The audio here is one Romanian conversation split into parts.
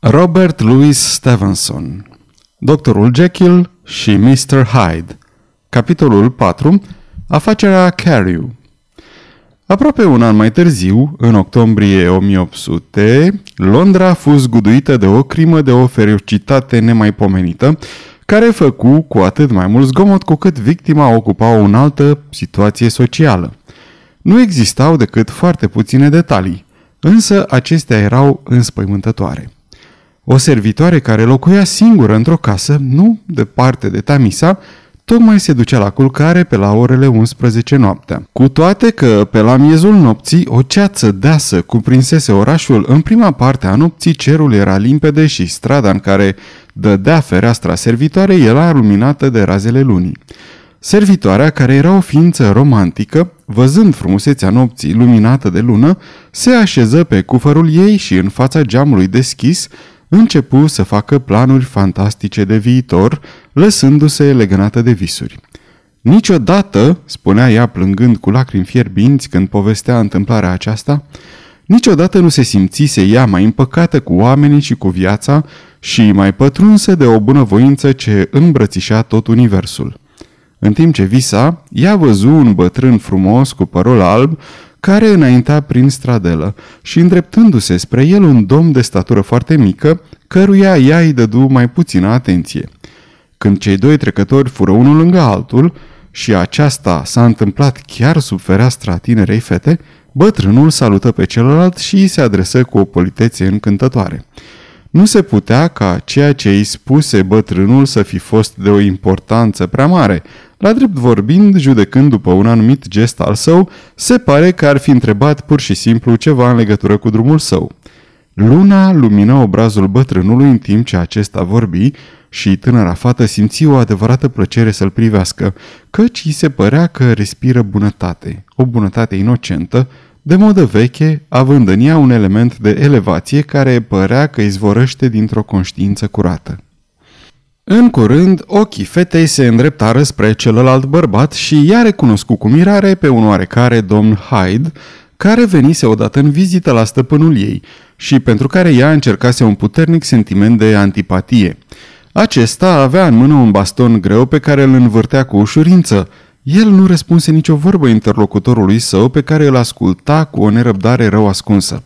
Robert Louis Stevenson Doctorul Jekyll și Mr. Hyde Capitolul 4 Afacerea Carrew Aproape un an mai târziu, în octombrie 1800, Londra a fost zguduită de o crimă de o ferocitate nemaipomenită, care făcu cu atât mai mult zgomot cu cât victima ocupa o altă situație socială. Nu existau decât foarte puține detalii, însă acestea erau înspăimântătoare. O servitoare care locuia singură într-o casă, nu departe de Tamisa, tocmai se ducea la culcare pe la orele 11 noaptea. Cu toate că pe la miezul nopții o ceață deasă cuprinsese orașul, în prima parte a nopții cerul era limpede și strada în care dădea fereastra servitoare era luminată de razele lunii. Servitoarea, care era o ființă romantică, văzând frumusețea nopții luminată de lună, se așeză pe cufărul ei și în fața geamului deschis începu să facă planuri fantastice de viitor, lăsându-se legănată de visuri. Niciodată, spunea ea plângând cu lacrimi fierbinți când povestea întâmplarea aceasta, niciodată nu se simțise ea mai împăcată cu oamenii și cu viața și mai pătrunsă de o bunăvoință ce îmbrățișa tot universul. În timp ce visa, ea văzu un bătrân frumos cu părul alb care înainta prin stradelă și îndreptându-se spre el un domn de statură foarte mică, căruia ea îi dădu mai puțină atenție. Când cei doi trecători fură unul lângă altul și aceasta s-a întâmplat chiar sub fereastra tinerei fete, bătrânul salută pe celălalt și îi se adresă cu o politețe încântătoare. Nu se putea ca ceea ce îi spuse bătrânul să fi fost de o importanță prea mare, la drept vorbind, judecând după un anumit gest al său, se pare că ar fi întrebat pur și simplu ceva în legătură cu drumul său. Luna lumină obrazul bătrânului în timp ce acesta vorbi și tânăra fată simți o adevărată plăcere să-l privească, căci îi se părea că respiră bunătate, o bunătate inocentă, de modă veche, având în ea un element de elevație care părea că izvorăște dintr-o conștiință curată. În curând, ochii fetei se îndreptară spre celălalt bărbat și ea recunoscu cu mirare pe un oarecare domn Hyde, care venise odată în vizită la stăpânul ei și pentru care ea încercase un puternic sentiment de antipatie. Acesta avea în mână un baston greu pe care îl învârtea cu ușurință. El nu răspunse nicio vorbă interlocutorului său pe care îl asculta cu o nerăbdare rău ascunsă.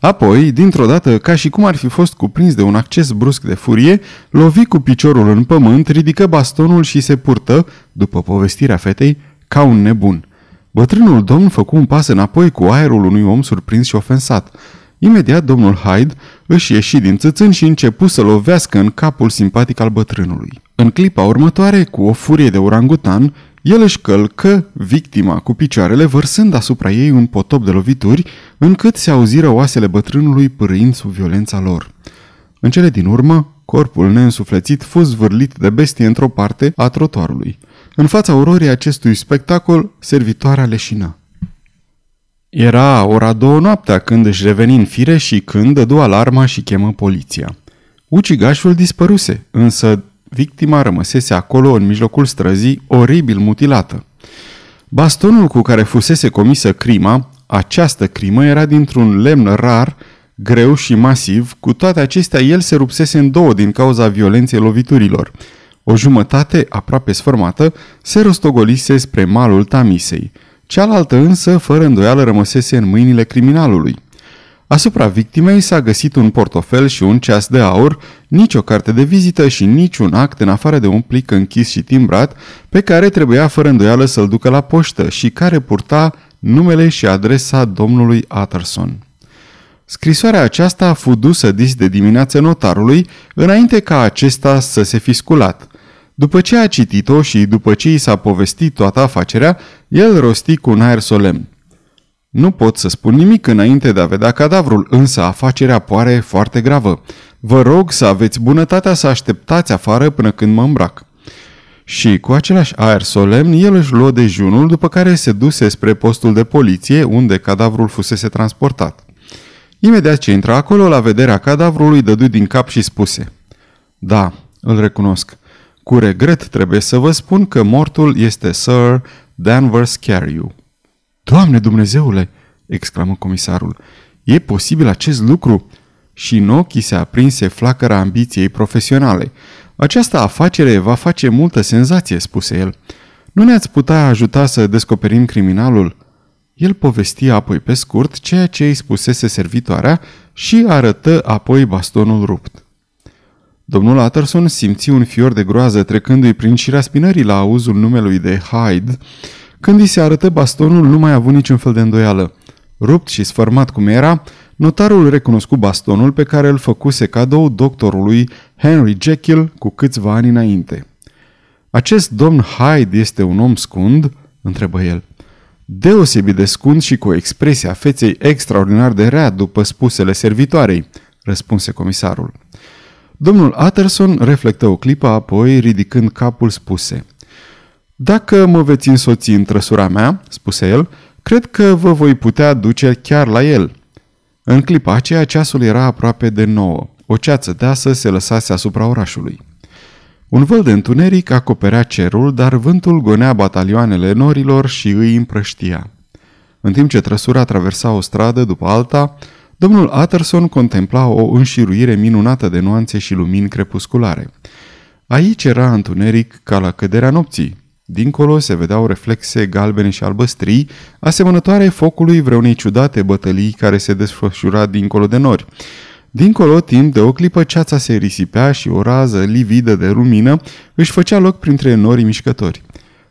Apoi, dintr-o dată, ca și cum ar fi fost cuprins de un acces brusc de furie, lovi cu piciorul în pământ, ridică bastonul și se purtă, după povestirea fetei, ca un nebun. Bătrânul domn făcu un pas înapoi cu aerul unui om surprins și ofensat. Imediat domnul Hyde își ieși din țățân și începu să lovească în capul simpatic al bătrânului. În clipa următoare, cu o furie de orangutan, el își călcă victima cu picioarele, vărsând asupra ei un potop de lovituri, încât se auziră oasele bătrânului pârâind sub violența lor. În cele din urmă, corpul neînsuflețit fost zvârlit de bestie într-o parte a trotuarului. În fața ororii acestui spectacol, servitoarea leșină. Era ora două noaptea când își reveni în fire și când dădu alarma și chemă poliția. Ucigașul dispăruse, însă Victima rămăsese acolo în mijlocul străzii, oribil mutilată. Bastonul cu care fusese comisă crima, această crimă era dintr-un lemn rar, greu și masiv, cu toate acestea el se rupsese în două din cauza violenței loviturilor. O jumătate, aproape sfărmată, se rostogolise spre malul Tamisei. Cealaltă însă, fără îndoială, rămăsese în mâinile criminalului. Asupra victimei s-a găsit un portofel și un ceas de aur, nicio carte de vizită și niciun act în afară de un plic închis și timbrat pe care trebuia fără îndoială să-l ducă la poștă și care purta numele și adresa domnului Utterson. Scrisoarea aceasta a fost dusă dis de dimineață notarului înainte ca acesta să se fi sculat. După ce a citit-o și după ce i s-a povestit toată afacerea, el rosti cu un aer solemn. Nu pot să spun nimic înainte de a vedea cadavrul, însă afacerea poare foarte gravă. Vă rog să aveți bunătatea să așteptați afară până când mă îmbrac. Și cu același aer solemn, el își luă dejunul, după care se duse spre postul de poliție, unde cadavrul fusese transportat. Imediat ce intra acolo, la vederea cadavrului, dădu din cap și spuse Da, îl recunosc. Cu regret trebuie să vă spun că mortul este Sir Danvers Carew. Doamne Dumnezeule!" exclamă comisarul. E posibil acest lucru? și în ochii se aprinse flacăra ambiției profesionale. Această afacere va face multă senzație, spuse el. Nu ne-ați putea ajuta să descoperim criminalul?" El povesti apoi pe scurt ceea ce îi spusese servitoarea și arătă apoi bastonul rupt. Domnul Utterson simți un fior de groază trecându-i prin șirea spinării la auzul numelui de Hyde. Când îi se arătă bastonul, nu mai a avut niciun fel de îndoială. Rupt și sfărmat cum era, notarul recunoscu bastonul pe care îl făcuse cadou doctorului Henry Jekyll cu câțiva ani înainte. Acest domn Hyde este un om scund?" întrebă el. Deosebit de scund și cu expresia feței extraordinar de rea după spusele servitoarei, răspunse comisarul. Domnul Utterson reflectă o clipă, apoi, ridicând capul, spuse Dacă mă veți însoți în trăsura mea, spuse el, cred că vă voi putea duce chiar la el. În clipa aceea, ceasul era aproape de nouă. O ceață deasă se lăsase asupra orașului. Un văl de întuneric acoperea cerul, dar vântul gonea batalioanele norilor și îi împrăștia. În timp ce trăsura traversa o stradă după alta, domnul Utterson contempla o înșiruire minunată de nuanțe și lumini crepusculare. Aici era întuneric ca la căderea nopții. Dincolo se vedeau reflexe galbene și albăstrii, asemănătoare focului vreunei ciudate bătălii care se desfășura dincolo de nori. Dincolo, timp de o clipă, ceața se risipea și o rază lividă de lumină își făcea loc printre norii mișcători.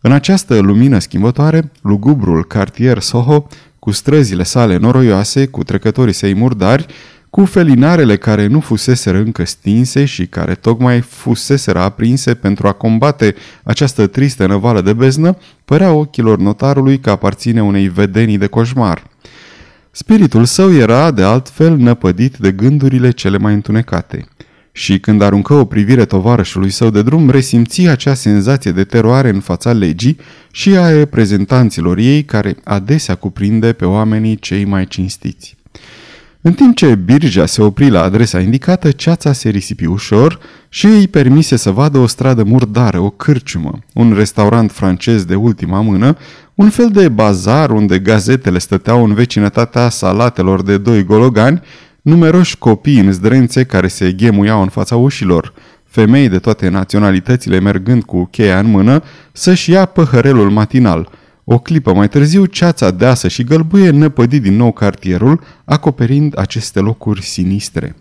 În această lumină schimbătoare, lugubrul cartier Soho, cu străzile sale noroioase, cu trecătorii săi murdari, cu felinarele care nu fuseseră încă stinse și care tocmai fuseseră aprinse pentru a combate această tristă năvală de beznă, părea ochilor notarului că aparține unei vedenii de coșmar. Spiritul său era, de altfel, năpădit de gândurile cele mai întunecate. Și când aruncă o privire tovarășului său de drum, resimți acea senzație de teroare în fața legii și a reprezentanților ei care adesea cuprinde pe oamenii cei mai cinstiți. În timp ce birja se opri la adresa indicată, ceața se risipi ușor și îi permise să vadă o stradă murdară, o cârciumă, un restaurant francez de ultima mână, un fel de bazar unde gazetele stăteau în vecinătatea salatelor de doi gologani, numeroși copii în zdrențe care se ghemuiau în fața ușilor, femei de toate naționalitățile mergând cu cheia în mână să-și ia păhărelul matinal. O clipă mai târziu, ceața deasă și gălbuie năpădi din nou cartierul, acoperind aceste locuri sinistre.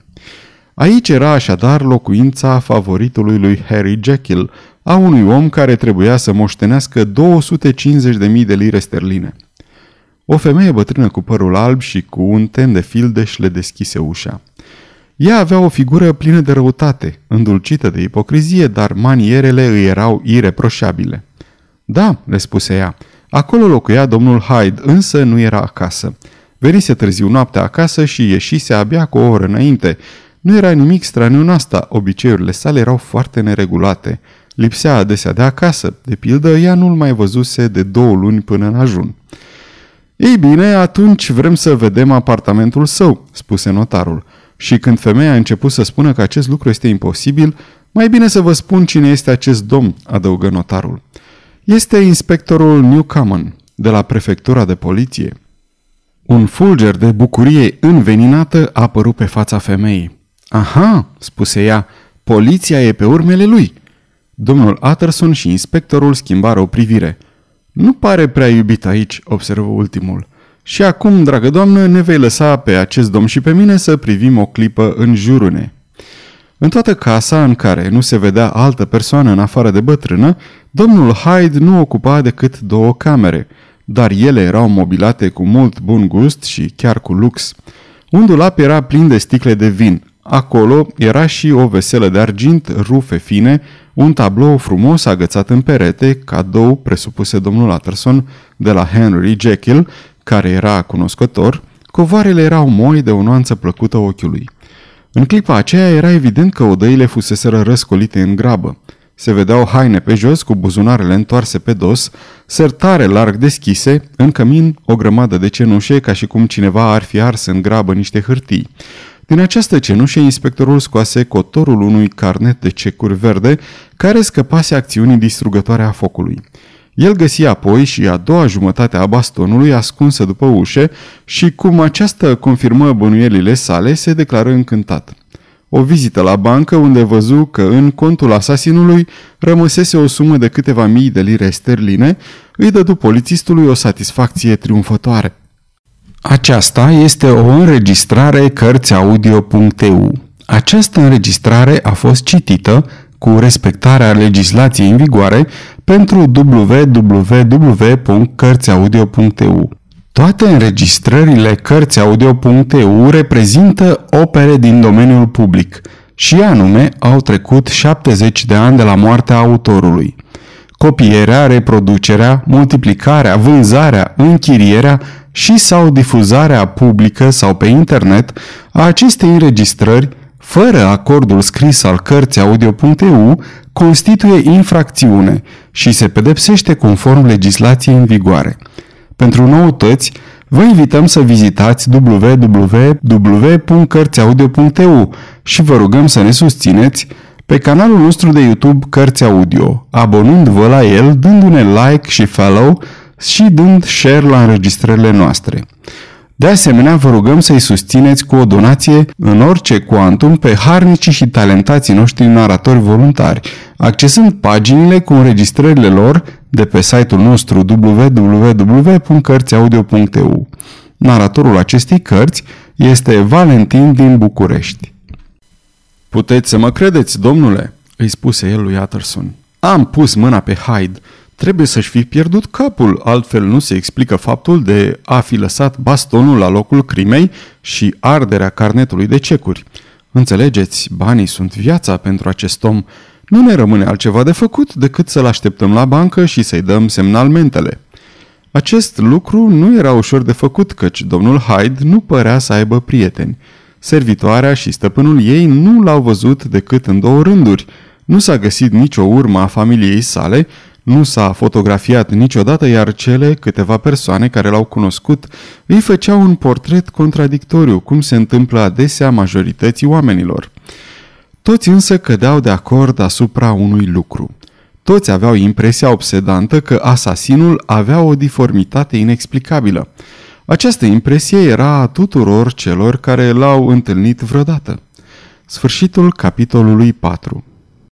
Aici era așadar locuința favoritului lui Harry Jekyll, a unui om care trebuia să moștenească 250.000 de lire sterline. O femeie bătrână cu părul alb și cu un ten de fildeș le deschise ușa. Ea avea o figură plină de răutate, îndulcită de ipocrizie, dar manierele îi erau ireproșabile. Da, le spuse ea, acolo locuia domnul Hyde, însă nu era acasă. Venise târziu noaptea acasă și ieșise abia cu o oră înainte. Nu era nimic straniu în asta, obiceiurile sale erau foarte neregulate. Lipsea adesea de acasă, de pildă ea nu-l mai văzuse de două luni până în ajun. Ei bine, atunci vrem să vedem apartamentul său, spuse notarul. Și când femeia a început să spună că acest lucru este imposibil, mai bine să vă spun cine este acest domn, adăugă notarul. Este inspectorul Newcomen, de la prefectura de poliție. Un fulger de bucurie înveninată a apărut pe fața femeii. Aha, spuse ea, poliția e pe urmele lui. Domnul Utterson și inspectorul schimbară o privire. Nu pare prea iubit aici, observă ultimul. Și acum, dragă doamnă, ne vei lăsa pe acest domn și pe mine să privim o clipă în jurune. În toată casa în care nu se vedea altă persoană în afară de bătrână, domnul Hyde nu ocupa decât două camere, dar ele erau mobilate cu mult bun gust și chiar cu lux. Un dulap era plin de sticle de vin. Acolo era și o veselă de argint, rufe fine, un tablou frumos agățat în perete, cadou presupuse domnul Utterson de la Henry Jekyll, care era cunoscător, covoarele erau moi de o nuanță plăcută ochiului. În clipa aceea era evident că odăile fuseseră răscolite în grabă. Se vedeau haine pe jos cu buzunarele întoarse pe dos, sertare larg deschise, în cămin o grămadă de cenușe ca și cum cineva ar fi ars în grabă niște hârtii. Din această cenușă, inspectorul scoase cotorul unui carnet de cecuri verde care scăpase acțiunii distrugătoare a focului. El găsi apoi și a doua jumătate a bastonului ascunsă după ușe și cum aceasta confirmă bănuielile sale, se declară încântat. O vizită la bancă unde văzu că în contul asasinului rămăsese o sumă de câteva mii de lire sterline, îi dădu polițistului o satisfacție triumfătoare. Aceasta este o înregistrare Cărțiaudio.eu. Această înregistrare a fost citită cu respectarea legislației în vigoare pentru www.cărțiaudio.eu. Toate înregistrările Cărțiaudio.eu reprezintă opere din domeniul public și anume au trecut 70 de ani de la moartea autorului. Copierea, reproducerea, multiplicarea, vânzarea, închirierea și sau difuzarea publică sau pe internet a acestei înregistrări fără acordul scris al cărții audio.eu, constituie infracțiune și se pedepsește conform legislației în vigoare. Pentru noutăți, vă invităm să vizitați www.cărțiaudio.eu și vă rugăm să ne susțineți pe canalul nostru de YouTube Cărți Audio, abonând-vă la el, dându-ne like și follow și dând share la înregistrările noastre. De asemenea, vă rugăm să-i susțineți cu o donație în orice cuantum pe harnicii și talentații noștri naratori voluntari, accesând paginile cu înregistrările lor de pe site-ul nostru www.cărțiaudio.eu. Naratorul acestei cărți este Valentin din București. Puteți să mă credeți, domnule, îi spuse el lui Utterson. Am pus mâna pe Hyde trebuie să-și fi pierdut capul, altfel nu se explică faptul de a fi lăsat bastonul la locul crimei și arderea carnetului de cecuri. Înțelegeți, banii sunt viața pentru acest om. Nu ne rămâne altceva de făcut decât să-l așteptăm la bancă și să-i dăm semnalmentele. Acest lucru nu era ușor de făcut, căci domnul Hyde nu părea să aibă prieteni. Servitoarea și stăpânul ei nu l-au văzut decât în două rânduri. Nu s-a găsit nicio urmă a familiei sale nu s-a fotografiat niciodată, iar cele câteva persoane care l-au cunoscut îi făceau un portret contradictoriu, cum se întâmplă adesea majorității oamenilor. Toți însă cădeau de acord asupra unui lucru. Toți aveau impresia obsedantă că asasinul avea o diformitate inexplicabilă. Această impresie era a tuturor celor care l-au întâlnit vreodată. Sfârșitul capitolului 4